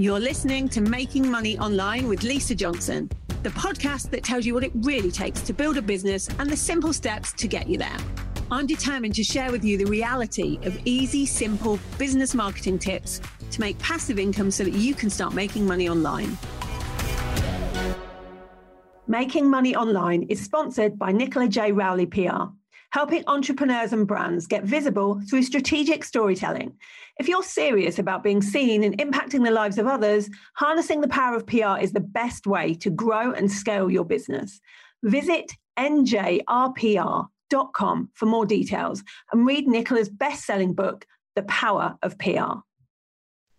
You're listening to Making Money Online with Lisa Johnson, the podcast that tells you what it really takes to build a business and the simple steps to get you there. I'm determined to share with you the reality of easy, simple business marketing tips to make passive income so that you can start making money online. Making Money Online is sponsored by Nicola J. Rowley PR helping entrepreneurs and brands get visible through strategic storytelling. If you're serious about being seen and impacting the lives of others, harnessing the power of PR is the best way to grow and scale your business. Visit njrpr.com for more details and read Nicola's best selling book, The Power of PR.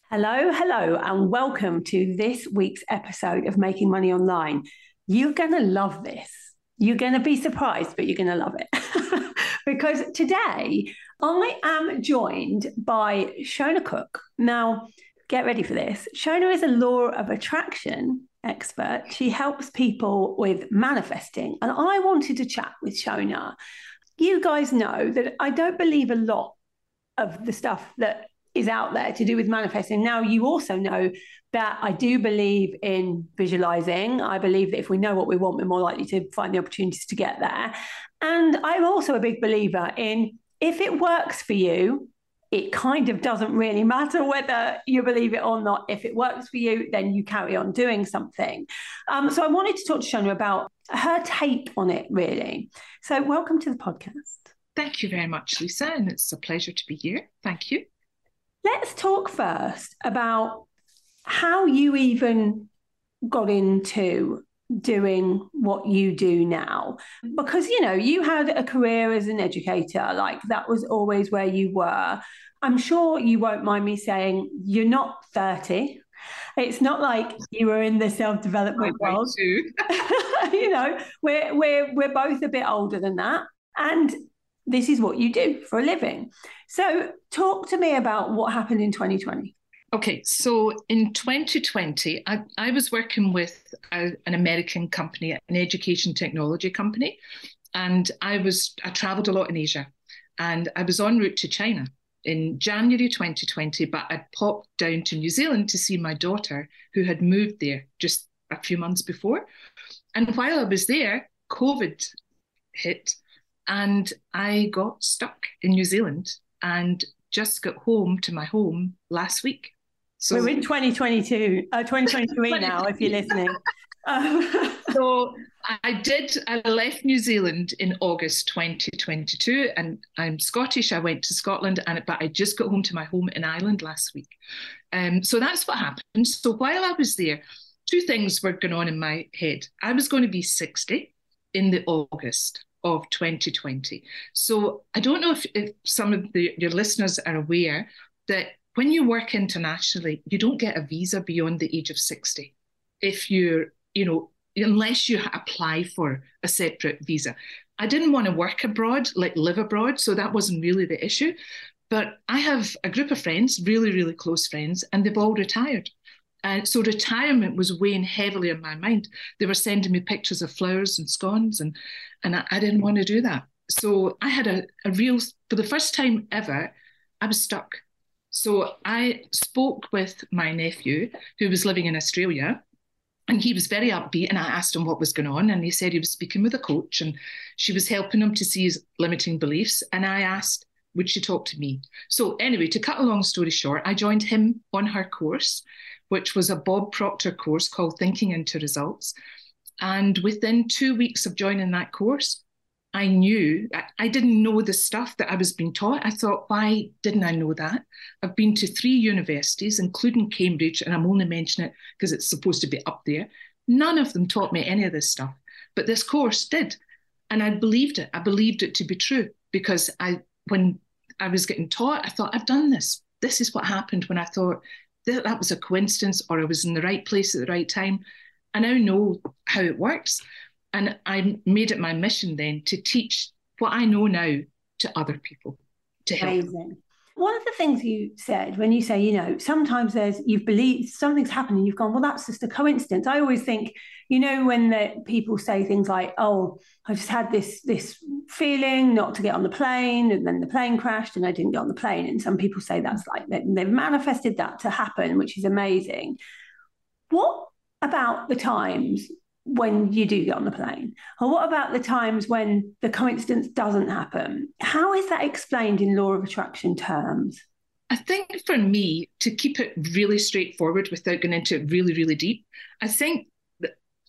Hello, hello, and welcome to this week's episode of Making Money Online. You're going to love this. You're going to be surprised, but you're going to love it. because today I am joined by Seonad Cook. Now, get ready for this. Seonad is a law of attraction expert. She helps people with manifesting. And I wanted to chat with Seonad. You guys know that I don't believe a lot of the stuff that is out there to do with manifesting. Now, you also know that I do believe in visualizing. I believe that if we know what we want, we're more likely to find the opportunities to get there. And I'm also a big believer in if it works for you, it kind of doesn't really matter whether you believe it or not. If it works for you, then you carry on doing something. Um, so I wanted to talk to Seonad about her take on it, really. So, welcome to the podcast. Thank you very much, Lisa. And it's a pleasure to be here. Thank you. Let's talk first about how you even got into doing what you do now. Because you know you had a career as an educator like that was always where you were. I'm sure you won't mind me saying you're not 30 it's not like you were in the self-development world. you know we're we're we're both a bit older than that and this is what you do for a living. So talk to me about what happened in 2020 Okay, so in 2020, I, I was working with a, an American company, an education technology company, and I was I traveled a lot in Asia, and I was en route to China in January 2020. But I popped down to New Zealand to see my daughter, who had moved there just a few months before, and while I was there, COVID hit, and I got stuck in New Zealand and just got home to my home last week. So we're in 2022, uh, 2023 now, if you're listening. so I did, I left New Zealand in August 2022 and I'm Scottish. I went to Scotland, and but I just got home to my home in Ireland last week. Um, so that's what happened. So while I was there, two things were going on in my head. I was going to be 60 in the August of 2020. So I don't know if, if some of the, your listeners are aware that when you work internationally, you don't get a visa beyond the age of 60. If you're, you know, unless you apply for a separate visa. I didn't want to work abroad, like live abroad, so that wasn't really the issue. But I have a group of friends, really, really close friends, and they've all retired. And so retirement was weighing heavily on my mind. They were sending me pictures of flowers and scones, and and I, I didn't want to do that. So I had a, a real, for the first time ever, I was stuck. So I spoke with my nephew who was living in Australia and he was very upbeat and I asked him what was going on and he said he was speaking with a coach and she was helping him to see his limiting beliefs and I asked would she talk to me? So anyway, to cut a long story short, I joined him on her course, which was a Bob Proctor course called Thinking into Results. And within two weeks of joining that course, I knew, I didn't know the stuff that I was being taught. I thought, why didn't I know that? I've been to three universities, including Cambridge, and I'm only mentioning it because it's supposed to be up there. None of them taught me any of this stuff, but this course did. And I believed it. I believed it to be true because I, when I was getting taught, I thought, I've done this. This is what happened when I thought that, that was a coincidence or I was in the right place at the right time. I now know how it works. And I made it my mission then to teach what I know now to other people to help. Amazing. One of the things you said when you say, you know, sometimes there's you've believed something's happened and you've gone, well, that's just a coincidence. I always think, you know, when the people say things like, oh, I just had this this feeling not to get on the plane, and then the plane crashed and I didn't get on the plane. And some people say that's like they've manifested that to happen, which is amazing. What about the times when you do get on the plane? Or what about the times when the coincidence doesn't happen? How is that explained in law of attraction terms? I think for me, to keep it really straightforward without going into it really, really deep, I think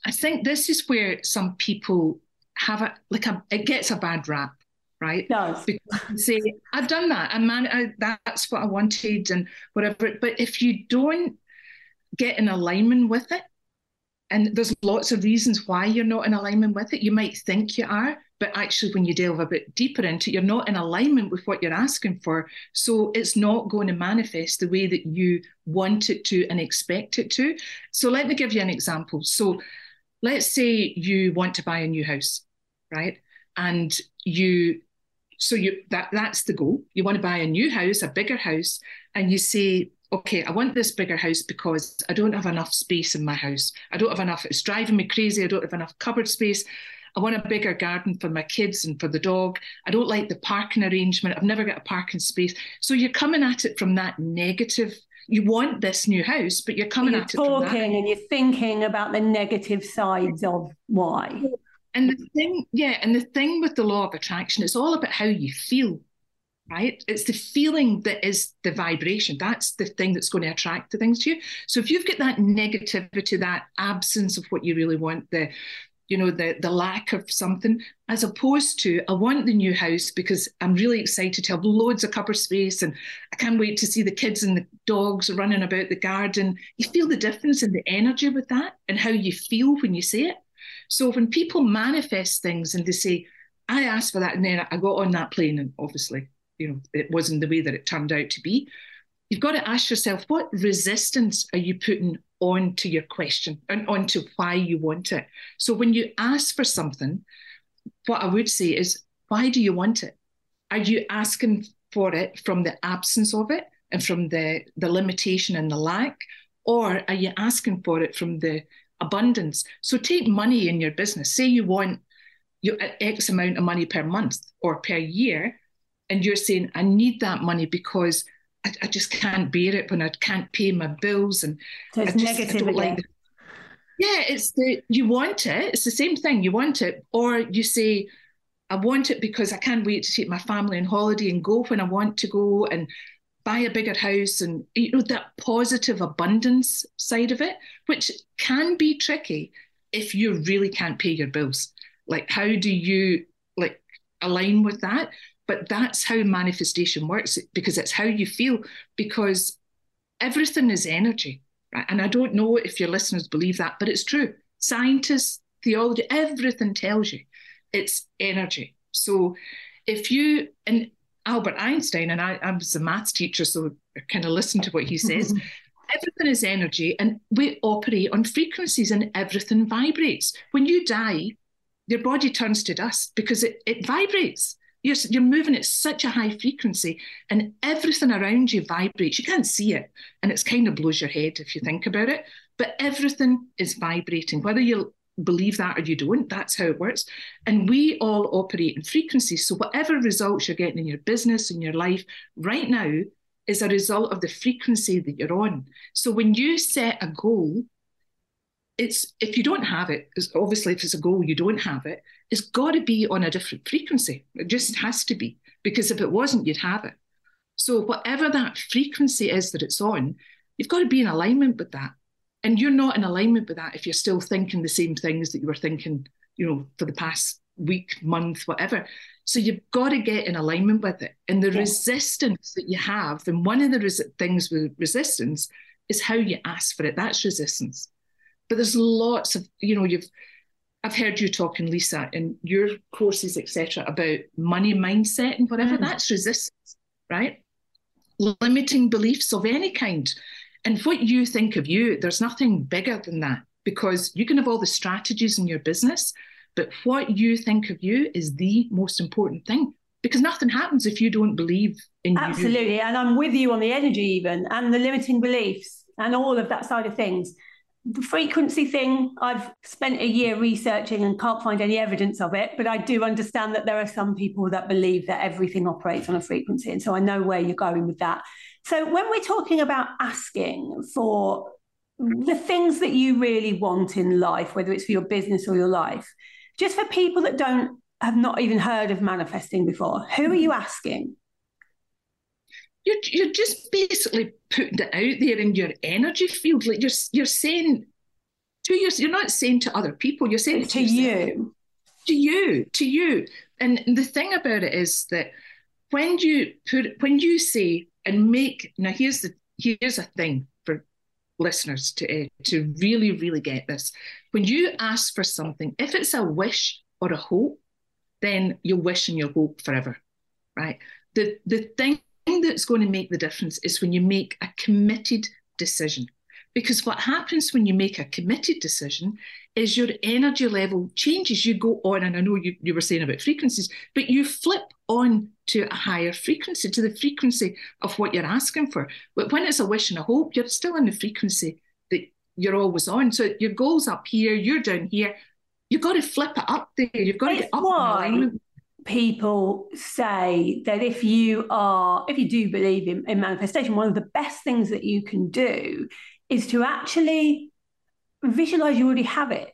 I think this is where some people have a like a it gets a bad rap, right? Does because say I've done that and man, I, that's what I wanted and whatever. But if you don't get in alignment with it, and there's lots of reasons why you're not in alignment with it. You might think you are, but actually, when you delve a bit deeper into it, you're not in alignment with what you're asking for. So it's not going to manifest the way that you want it to and expect it to. So let me give you an example. So let's say you want to buy a new house, right? And you so you that that's the goal. You want to buy a new house, a bigger house, and you say, okay, I want this bigger house because I don't have enough space in my house. I don't have enough, it's driving me crazy. I don't have enough cupboard space. I want a bigger garden for my kids and for the dog. I don't like the parking arrangement. I've never got a parking space. So you're coming at it from that negative. You want this new house, but you're coming you're at it from talking and you're thinking about the negative sides of why. And the thing, yeah, and the thing with the law of attraction, it's all about how you feel right? It's the feeling that is the vibration. That's the thing that's going to attract the things to you. So if you've got that negativity, that absence of what you really want, the you know the the lack of something as opposed to i want the new house because i'm really excited to have loads of cupboard space and i can't wait to see the kids and the dogs running about the garden you feel the difference in the energy with that and how you feel when you say it so when people manifest things and they say i asked for that and then i got on that plane and obviously you know it wasn't the way that it turned out to be. You've got to ask yourself what resistance are you putting onto your question and onto why you want it? So when you ask for something what i would say is why do you want it? Are you asking for it from the absence of it and from the the limitation and the lack? Or are you asking for it from the abundance? So take money in your business. Say you want your uh, x amount of money per month or per year and you're saying, I need that money because I, I just can't bear it when I can't pay my bills. And so it's negative like yeah, it's the you want it. It's the same thing. You want it, or you say, I want it because I can't wait to take my family on holiday and go when I want to go and buy a bigger house and you know that positive abundance side of it, which can be tricky if you really can't pay your bills. Like, how do you like align with that? But that's how manifestation works because it's how you feel, because everything is energy. Right? And I don't know if your listeners believe that, but it's true. Scientists, theology, everything tells you it's energy. So if you, and Albert Einstein, and I, I was a maths teacher, so I kind of listen to what he says. everything is energy, and we operate on frequencies, and everything vibrates. When you die, your body turns to dust because it, it vibrates you're, you're moving at such a high frequency and everything around you vibrates. You can't see it and it's kind of blows your head if you think about it, but everything is vibrating, whether you believe that or you don't, that's how it works. And we all operate in frequencies. So whatever results you're getting in your business, in your life right now, is a result of the frequency that you're on. So when you set a goal, it's if you don't have it, obviously if it's a goal you don't have it, it's got to be on a different frequency. It just has to be because if it wasn't, you'd have it. So whatever that frequency is that it's on, you've got to be in alignment with that. And you're not in alignment with that if you're still thinking the same things that you were thinking, you know, for the past week, month, whatever. So you've got to get in alignment with it. And the yeah. resistance that you have, and one of the res- things with resistance is how you ask for it. That's resistance. But there's lots of, you know, you've I've heard you talking, Lisa, in your courses, etc., about money mindset and whatever. Mm. That's resistance, right? Limiting beliefs of any kind. And what you think of you, there's nothing bigger than that because you can have all the strategies in your business, but what you think of you is the most important thing. because nothing happens if you don't believe in absolutely you. and i'm with you on the energy even and the limiting beliefs and all of that side of things the frequency thing i've spent a year researching and can't find any evidence of it but i do understand that there are some people that believe that everything operates on a frequency and so i know where you're going with that so when we're talking about asking for the things that you really want in life whether it's for your business or your life just for people that don't have not even heard of manifesting before, who are you asking? You're, you're just basically putting it out there in your energy field. Like you're you're saying to you, you're not saying to other people, you're saying to, to you. To you, to you. And the thing about it is that when you put when you say and make now here's the here's a thing for listeners to uh, to really really get this when you ask for something if it's a wish or a hope then you'll wish and you'll hope forever, right? The, the thing that's going to make the difference is when you make a committed decision. Because what happens when you make a committed decision is your energy level changes. You go on, and I know you, you were saying about frequencies, but you flip on to a higher frequency, to the frequency of what you're asking for. But when it's a wish and a hope, you're still in the frequency that you're always on. So your goal's up here, you're down here, You've got to flip it up there. You've got it's to get up. Why people say that if you are, if you do believe in, in manifestation, one of the best things that you can do is to actually visualize you already have it.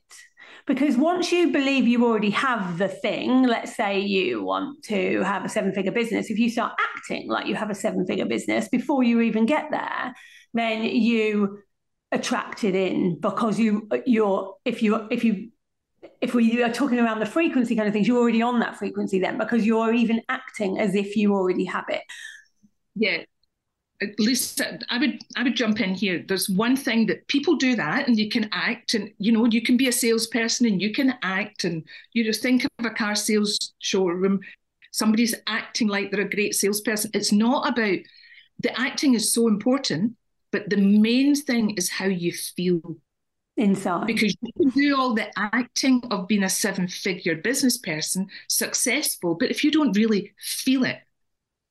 Because once you believe you already have the thing, let's say you want to have a seven figure business, if you start acting like you have a seven figure business before you even get there, then you attract it in because you you're if you if you if we are talking around the frequency kind of things, you're already on that frequency then because you're even acting as if you already have it. Yeah. Uh, At least I would I would jump in here. There's one thing that people do that and you can act and you know you can be a salesperson and you can act and you just think of a car sales showroom somebody's acting like they're a great salesperson. It's not about the acting is so important, but the main thing is how you feel inside. Because you can do all the acting of being a seven figure business person, successful, but if you don't really feel it,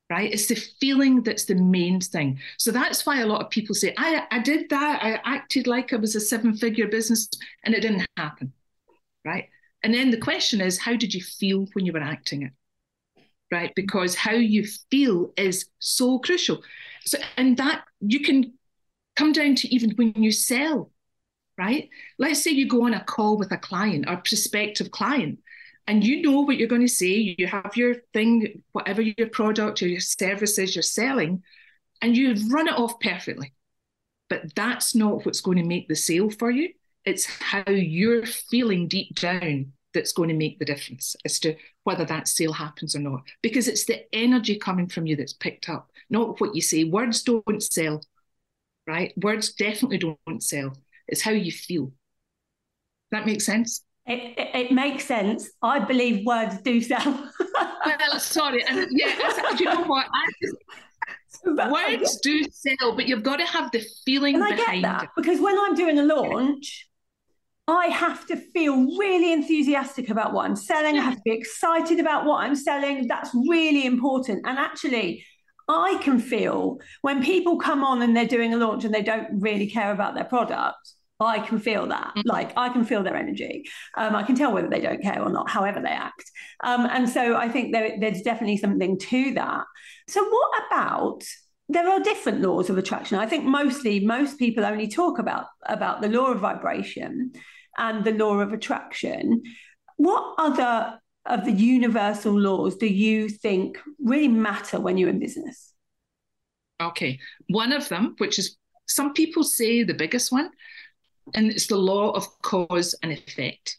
right, it's the feeling that's the main thing. So that's why a lot of people say, I, I did that, I acted like I was a seven figure business, and it didn't happen, right? And then the question is, how did you feel when you were acting it? Right? Because how you feel is so crucial. So, and that you can come down to even when you sell right? Let's say you go on a call with a client or prospective client and you know what you're going to say. You have your thing, whatever your product or your services you're selling, and you run it off perfectly. But that's not what's going to make the sale for you. It's how you're feeling deep down that's going to make the difference as to whether that sale happens or not. Because it's the energy coming from you that's picked up, not what you say. Words don't sell, right? Words definitely don't sell it's how you feel. That makes sense. It, it, it, makes sense. I believe words do sell. well, sorry, and yeah, do you know what? words do sell, but you've got to have the feeling and I behind get that, it. Because when I'm doing a launch, I have to feel really enthusiastic about what I'm selling. Yeah. I have to be excited about what I'm selling. That's really important. And actually, I can feel when people come on and they're doing a launch and they don't really care about their product I can feel that. Mm-hmm. Like I can feel their energy. Um, I can tell whether they don't care or not, however they act. Um, and so I think there, there's definitely something to that. So what about? There are different laws of attraction. I think mostly most people only talk about about the law of vibration and the law of attraction. What other of the universal laws do you think really matter when you're in business? Okay, one of them, which is some people say the biggest one, and it's the law of cause and effect.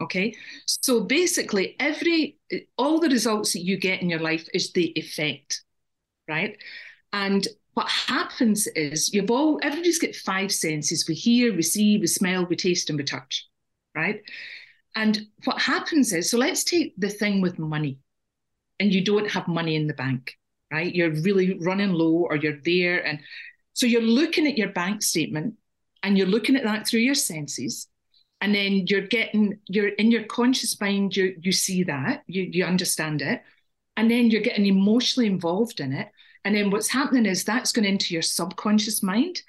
Okay. So basically, every all the results that you get in your life is the effect, right? And what happens is you've all everybody's got five senses. We hear, we see, we smell, we taste, and we touch, right? And what happens is, so let's take the thing with money, and you don't have money in the bank, right? You're really running low, or you're there, and so you're looking at your bank statement and you're looking at that through your senses and then you're getting you're in your conscious mind you you see that you you understand it and then you're getting emotionally involved in it. And then what's happening is that's going into your subconscious mind.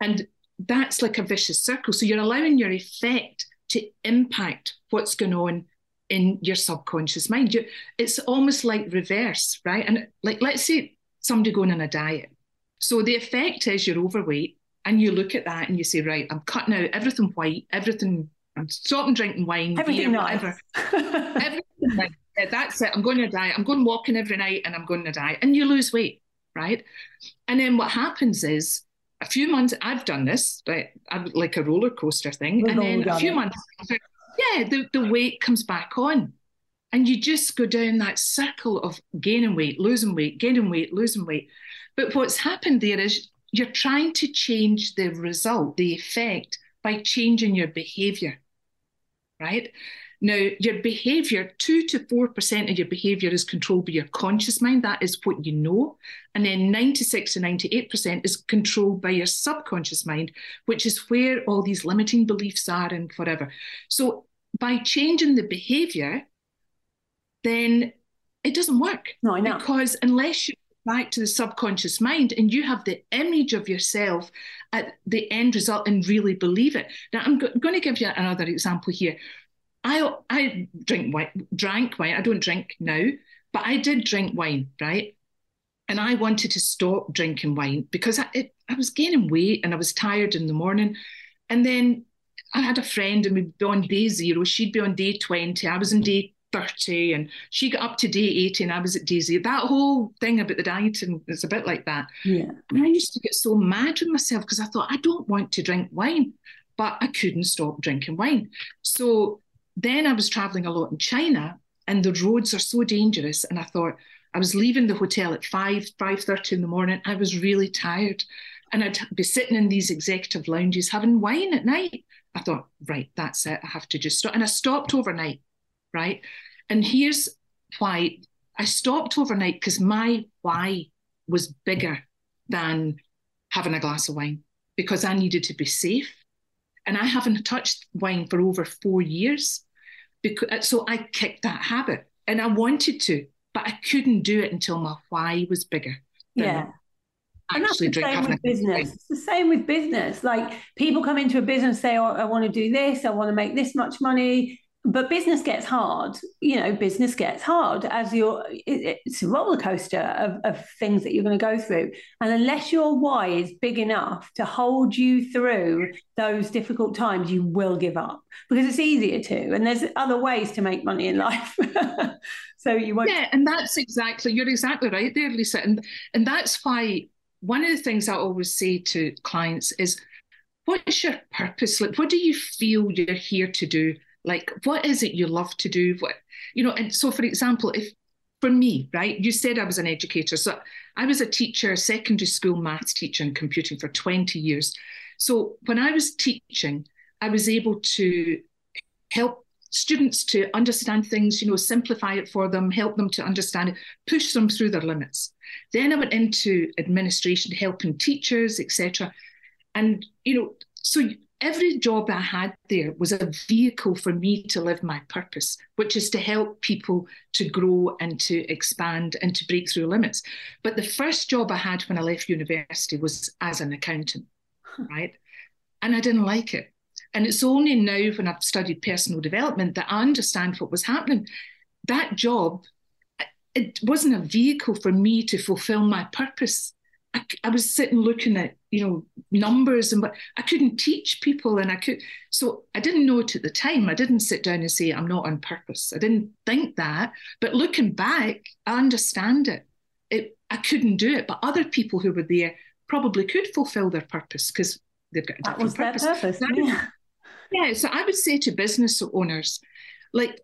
And that's like a vicious circle. So you're allowing your effect to impact what's going on in your subconscious mind. You, it's almost like reverse, right? And like, let's say somebody going on a diet. So the effect is you're overweight, and you look at that and you say, right, I'm cutting out everything white, everything. I'm stopping drinking wine, everything beer, whatever. everything Yeah, that's it. I'm going to diet. I'm going walking every night, and I'm going to diet, and you lose weight, right? And then what happens is a few months. I've done this, right? I'm like a roller coaster thing, We've and then a few it. months. Yeah, the, the weight comes back on. And you just go down that circle of gaining weight, losing weight, gaining weight, losing weight. But what's happened there is you're trying to change the result, the effect, by changing your behavior, right? Now, your behavior, two to 4% of your behavior is controlled by your conscious mind. That is what you know. And then 96 to 98% is controlled by your subconscious mind, which is where all these limiting beliefs are and whatever. So, by changing the behavior, then it doesn't work. No, I know. Because unless you back to the subconscious mind and you have the image of yourself at the end result and really believe it. Now, I'm go- going to give you another example here. I I drink wine, drank wine. I don't drink now, but I did drink wine, right? And I wanted to stop drinking wine because I, it, I was gaining weight and I was tired in the morning. And then I had a friend and we'd be on day zero. She'd be on day 20. I was on day 30 and she got up to day 80 and I was at zero. That whole thing about the dieting is a bit like that. Yeah. And I used to get so mad with myself because I thought, I don't want to drink wine, but I couldn't stop drinking wine. So then I was traveling a lot in China and the roads are so dangerous. And I thought, I was leaving the hotel at 5, 5.30 in the morning. I was really tired. And I'd be sitting in these executive lounges having wine at night. I thought, right, that's it. I have to just stop. And I stopped overnight, right? And here's why I stopped overnight because my why was bigger than having a glass of wine because I needed to be safe. And I haven't touched wine for over four years. Because, uh, so I kicked that habit and I wanted to, but I couldn't do it until my why was bigger. Yeah. And that's Actually, the drink same with a glass of business. It's the same with business. Like people come into a business, say, oh, I want to do this, I want to make this much money. But business gets hard. You know, business gets hard as you're, it, it's a roller coaster of, of things that you're going to go through. And unless your why is big enough to hold you through those difficult times, you will give up because it's easier to. And there's other ways to make money in life. so you won't. Yeah, and that's exactly you're exactly right there, Lisa. And and that's why one of the things I always say to clients is what's your purpose? Like what do you feel you're here to do? Like what is it you love to do? What you know, and so for example, if for me, right, you said I was an educator. So I was a teacher, secondary school maths teacher and computing for 20 years. So when I was teaching, I was able to help students to understand things, you know, simplify it for them, help them to understand it, push them through their limits. Then I went into administration, helping teachers, etc. And you know, so every job I had there was a vehicle for me to live my purpose, which is to help people to grow and to expand and to break through limits. But the first job I had when I left university was as an accountant, right? And I didn't like it. And it's only now when I've studied personal development that I understand what was happening. That job, it wasn't a vehicle for me to fulfill my purpose. I, I was sitting looking at, you know, numbers and but I couldn't teach people and I could so I didn't know it at the time. I didn't sit down and say I'm not on purpose. I didn't think that. But looking back, I understand it. It I couldn't do it. But other people who were there probably could fulfill their purpose because they've got a different That was their purpose. purpose. That- Yeah. yeah, so I would say to business owners, like,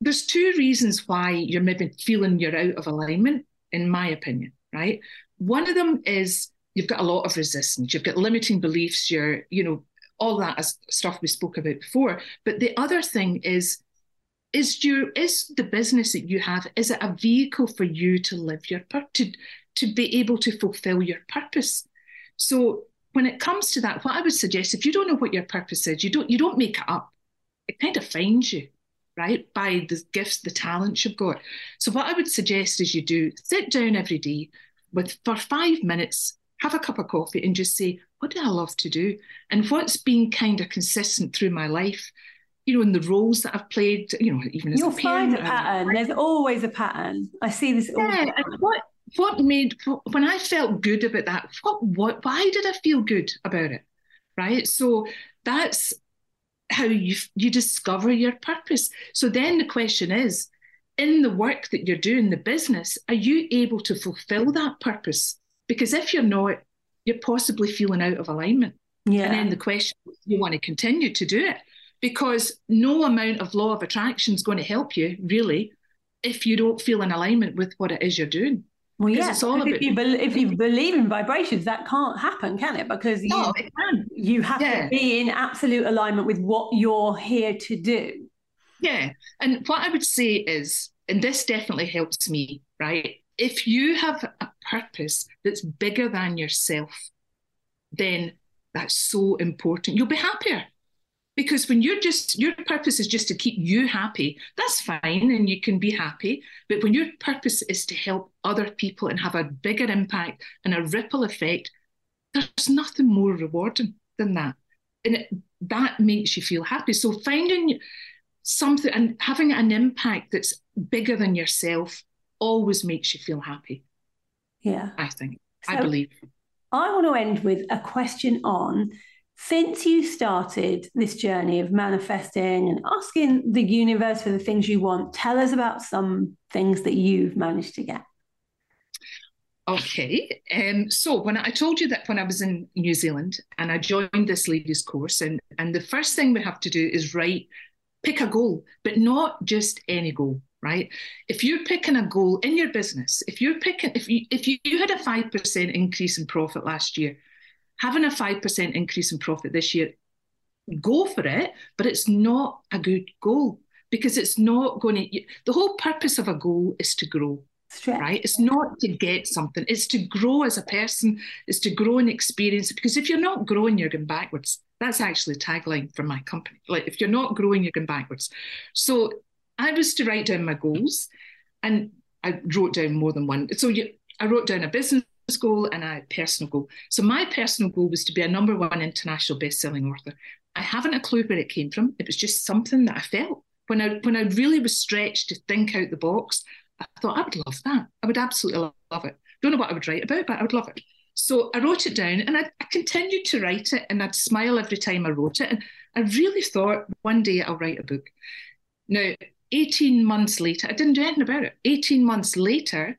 there's two reasons why you're maybe feeling you're out of alignment, in my opinion, right? One of them is you've got a lot of resistance, you've got limiting beliefs, you're, you know, all that stuff we spoke about before. But the other thing is, is your is the business that you have is it a vehicle for you to live your to to be able to fulfill your purpose? So when it comes to that, what I would suggest, if you don't know what your purpose is, you don't you don't make it up. It kind of finds you. right? By the gifts, the talents you've got. So what I would suggest is you do sit down every day with for five minutes, have a cup of coffee, and just say, what do I love to do? And what's been kind of consistent through my life? You know, in the roles that I've played, you know, even as You'll a find parent, a pattern. There's always a pattern. I see this all yeah, and what what made when I felt good about that? What what why did I feel good about it? Right. So that's how you you discover your purpose. So then the question is, in the work that you're doing, the business, are you able to fulfill that purpose? Because if you're not, you're possibly feeling out of alignment. Yeah. And then the question you want to continue to do it because no amount of law of attraction is going to help you really if you don't feel in alignment with what it is you're doing. Well, yeah, it's all about... if, you be- if you believe in vibrations, that can't happen, can it? Because you, no, it can. you have yeah. to be in absolute alignment with what you're here to do. Yeah. And what I would say is, and this definitely helps me, right? If you have a purpose that's bigger than yourself, then that's so important. You'll be happier. Because when you're just your purpose is just to keep you happy that's fine and you can be happy. But when your purpose is to help other people and have a bigger impact and a ripple effect there's nothing more rewarding than that. And it, that makes you feel happy. So finding something and having an impact that's bigger than yourself always makes you feel happy yeah i think so i believe i want to end with a question on since you started this journey of manifesting and asking the universe for the things you want, tell us about some things that you've managed to get. Okay. Um, so when I told you that when I was in New Zealand and I joined this ladies course, and, and the first thing we have to do is write, pick a goal, but not just any goal, right? If you're picking a goal in your business, if you're picking, if you if you, you had a five percent increase in profit last year, having a 5% increase in profit this year, go for it, but it's not a good goal because it's not going to, the whole purpose of a goal is to grow. Right? It's not to get something, it's to grow as a person, it's to grow and experience. Because if you're not growing, you're going backwards. That's actually a tagline for my company. Like, if you're not growing, you're going backwards. So I was to write down my goals and I wrote down more than one. So you, I wrote down a business goal and a personal goal. So my personal goal was to be a number one international best-selling author. I haven't a clue where it came from. It was just something that I felt when I when I really was stretched to think out the box. I thought I would love that. I would absolutely love it. Don't know what I would write about, but I would love it. So I wrote it down and I, I continued to write it and I'd smile every time I wrote it. And I really thought one day I'll write a book. Now, 18 months later, I didn't do anything about it. 18 months later,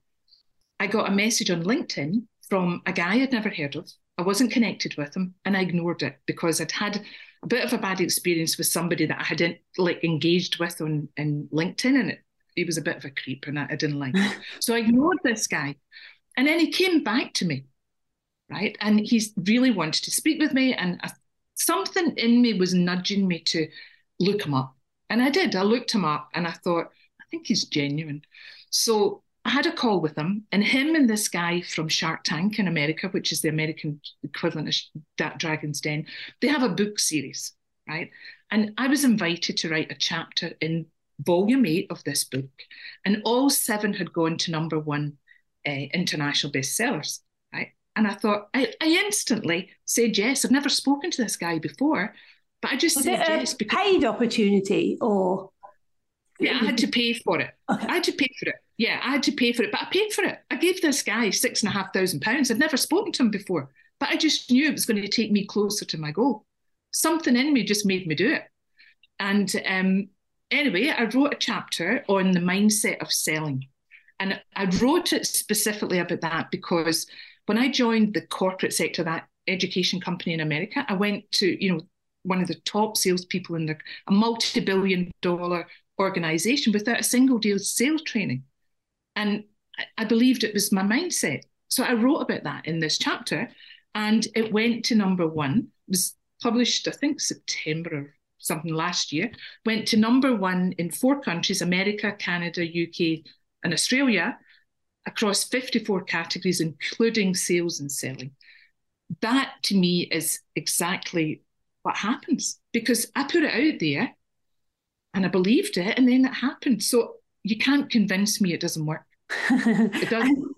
I got a message on LinkedIn from a guy I'd never heard of. I wasn't connected with him, and I ignored it because I'd had a bit of a bad experience with somebody that I hadn't like engaged with on in LinkedIn, and it, he was a bit of a creep, and I, I didn't like it. So I ignored this guy, and then he came back to me, right, and he really wanted to speak with me, and I, something in me was nudging me to look him up, and I did. I looked him up, and I thought, I think he's genuine. So I had a call with him, and him and this guy from Shark Tank in America, which is the American equivalent of that Dragon's Den, they have a book series, right? And I was invited to write a chapter in volume eight of this book, and all seven had gone to number one uh, international bestsellers, right? And I thought, I, I instantly said yes. I've never spoken to this guy before, but I just was said it a yes. Because, paid opportunity or? Yeah, I had to pay for it. Okay. I had to pay for it. Yeah, I had to pay for it, but I paid for it. I gave this guy six and a half thousand pounds. I'd never spoken to him before, but I just knew it was going to take me closer to my goal. Something in me just made me do it. And um, anyway, I wrote a chapter on the mindset of selling. And I wrote it specifically about that because when I joined the corporate sector, that education company in America, I went to, you know, one of the top salespeople in the, a multi-billion dollar organization without a single deal sales training. And I believed it was my mindset. So I wrote about that in this chapter and it went to number one. It was published, I think, September or something last year. Went to number one in four countries America, Canada, UK, and Australia across 54 categories, including sales and selling. That to me is exactly what happens because I put it out there and I believed it, and then it happened. So you can't convince me it doesn't work. it doesn't.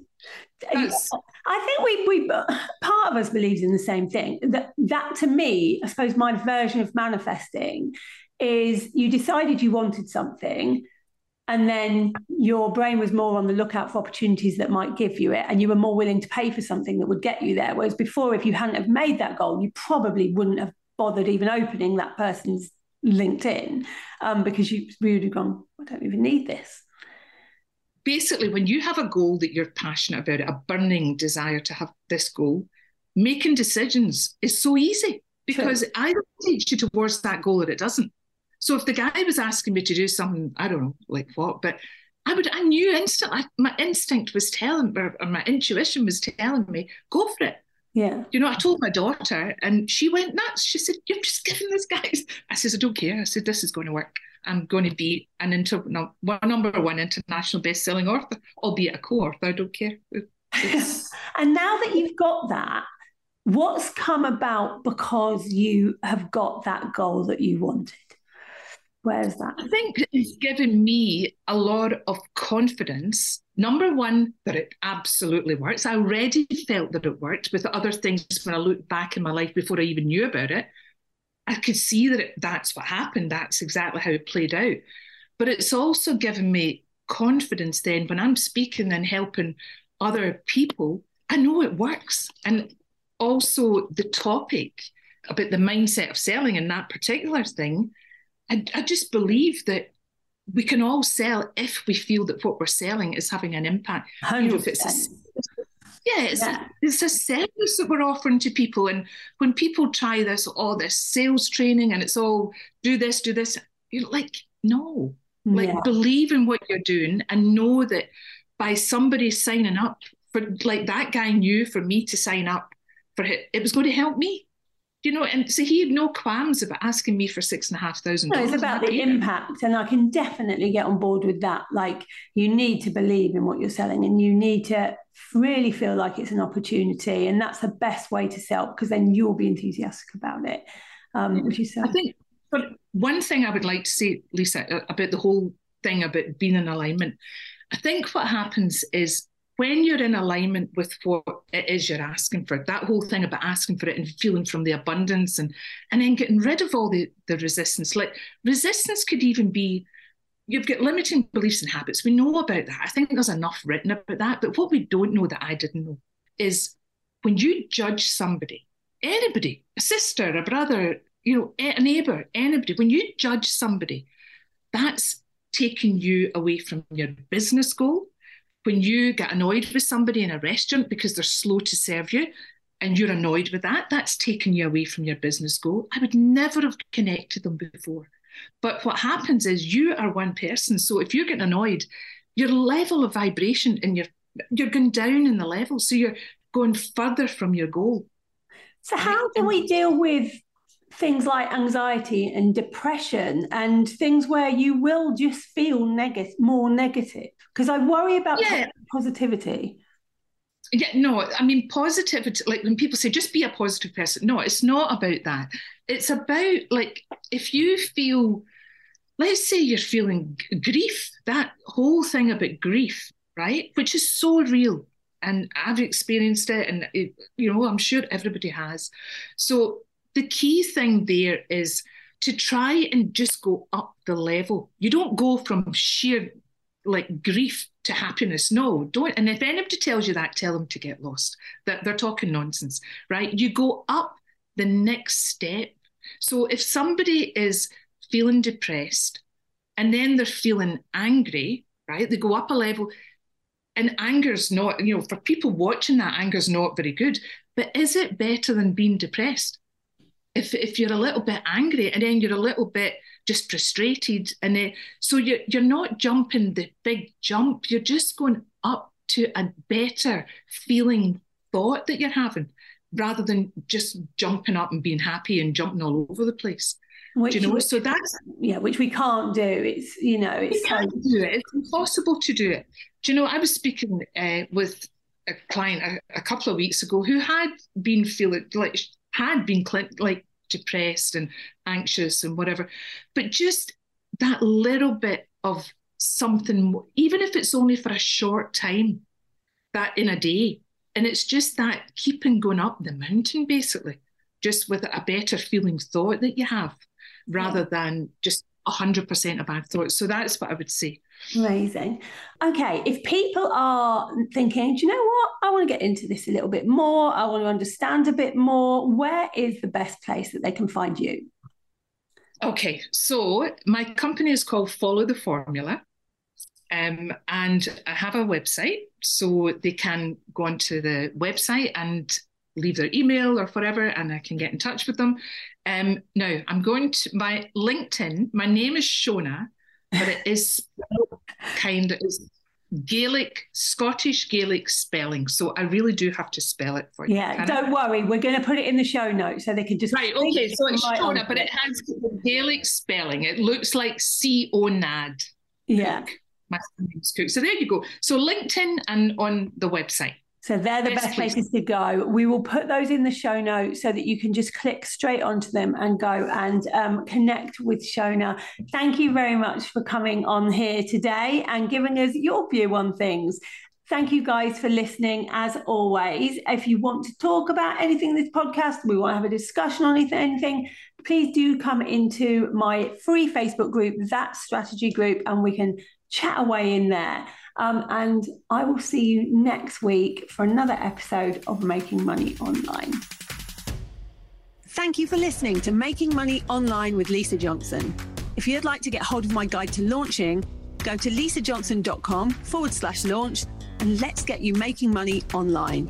I think we, we part of us believes in the same thing. That that to me, I suppose my version of manifesting is you decided you wanted something and then your brain was more on the lookout for opportunities that might give you it and you were more willing to pay for something that would get you there whereas before if you hadn't have made that goal you probably wouldn't have bothered even opening that person's linkedin um, because you would have gone i don't even need this basically when you have a goal that you're passionate about a burning desire to have this goal making decisions is so easy because True. either takes you towards that goal or it doesn't so if the guy was asking me to do something, I don't know, like what, but I would, I knew instantly, my instinct was telling, or, or my intuition was telling me, go for it. Yeah. You know, I told my daughter and she went nuts. She said, You're just giving this guy. I says, I don't care. I said, This is going to work. I'm going to be an inter- no, one number one international best-selling author, albeit a co-author. I don't care. and now that you've got that, what's come about because you have got that goal that you wanted? Where's that? I think it's given me a lot of confidence. Number one, that it absolutely works. I already felt that it worked with other things when I looked back in my life before I even knew about it. I could see that it, that's what happened. That's exactly how it played out. But it's also given me confidence then when I'm speaking and helping other people, I know it works. And also the topic about the mindset of selling and that particular thing I, I just believe that we can all sell if we feel that what we're selling is having an impact. 100%. You know, if it's a, yeah, it's, yeah. A, it's a service that we're offering to people. And when people try this, oh, all this sales training and it's all do this, do this, you're like, no, like yeah. believe in what you're doing and know that by somebody signing up for like that guy knew for me to sign up for it, it was going to help me you know, and so he had no qualms about asking me for six and a half thousand. No, it's about the impact, and I can definitely get on board with that. Like, you need to believe in what you're selling, and you need to really feel like it's an opportunity, and that's the best way to sell because then you'll be enthusiastic about it. Um, which is, I think, but one thing I would like to say, Lisa, about the whole thing about being in alignment. I think what happens is when you're in alignment with what it is you're asking for, that whole thing about asking for it and feeling from the abundance and and then getting rid of all the, the resistance. Like resistance could even be you've got limiting beliefs and habits. We know about that. I think there's enough written about that. But what we don't know that I didn't know is when you judge somebody, anybody, a sister, a brother, you know, a neighbor, anybody, when you judge somebody, that's taking you away from your business goal when you get annoyed with somebody in a restaurant because they're slow to serve you and you're annoyed with that, that's taken you away from your business goal. I would never have connected them before. But what happens is you are one person. So if you're getting annoyed, your level of vibration and your you're going down in the level. So you're going further from your goal. So how do we deal with things like anxiety and depression and things where you will just feel negative more negative. Because i worry about yeah. positivity. Yeah no i mean positivity like when people say just be a positive person no it's not about that. It's about like if you feel let's say you're feeling grief that whole thing about grief right which is so real and i've experienced it and it, you know i'm sure everybody has. So the key thing there is to try and just go up the level. You don't go from sheer like grief to happiness. No, don't. And if anybody tells you that, tell them to get lost. That they're talking nonsense, right? You go up the next step. So if somebody is feeling depressed and then they're feeling angry, right? They go up a level. And anger's not, you know, for people watching that, anger's not very good. But is it better than being depressed? If if you're a little bit angry and then you're a little bit just frustrated and then so you're you're not jumping the big jump you're just going up to a better feeling thought that you're having rather than just jumping up and being happy and jumping all over the place which, you know, so that's yeah, which we can't do. It's you know, it's we can't do it. It's impossible to do it. Do you know? I was speaking uh, with a client a, a, couple of weeks ago who had been feeling like had been like depressed and anxious and whatever, but just that little bit of something, even if it's only for a short time, that in a day. And it's just that keeping going up the mountain, basically, just with a better feeling thought that you have rather yeah. than just 100% a bad thought. So that's what I would say. Amazing. Okay, if people are thinking, do you know what? I want to get into this a little bit more. I want to understand a bit more. Where is the best place that they can find you? Okay, so my company is called Follow the Formula. Um, and I have a website, so they can go onto the website and leave their email or whatever, and I can get in touch with them. Um, now, I'm going to my LinkedIn. My name is Seonad, but it is kind of Gaelic, Scottish Gaelic spelling. So I really do have to spell it for you. Yeah, don't I? worry. We're going to put it in the show notes so they can just. Right, okay. So it's right Shona, but it has Gaelic spelling. It looks like C O N A D. Yeah. My name's Cook. So there you go. So LinkedIn and on the website. So they're the best places to go. We will put those in the show notes so that you can just click straight onto them and go and um, connect with Seonad. Thank you very much for coming on here today and giving us your view on things. Thank you guys for listening as always. If you want to talk about anything in this podcast, we want to have a discussion on anything, please do come into my free Facebook group, that strategy group, and we can chat away in there. Um, and I will see you next week for another episode of Making Money Online. Thank you for listening to Making Money Online with Lisa Johnson. If you'd like to get hold of my guide to launching, go to lisajohnson.com forward slash launch and let's get you making money online.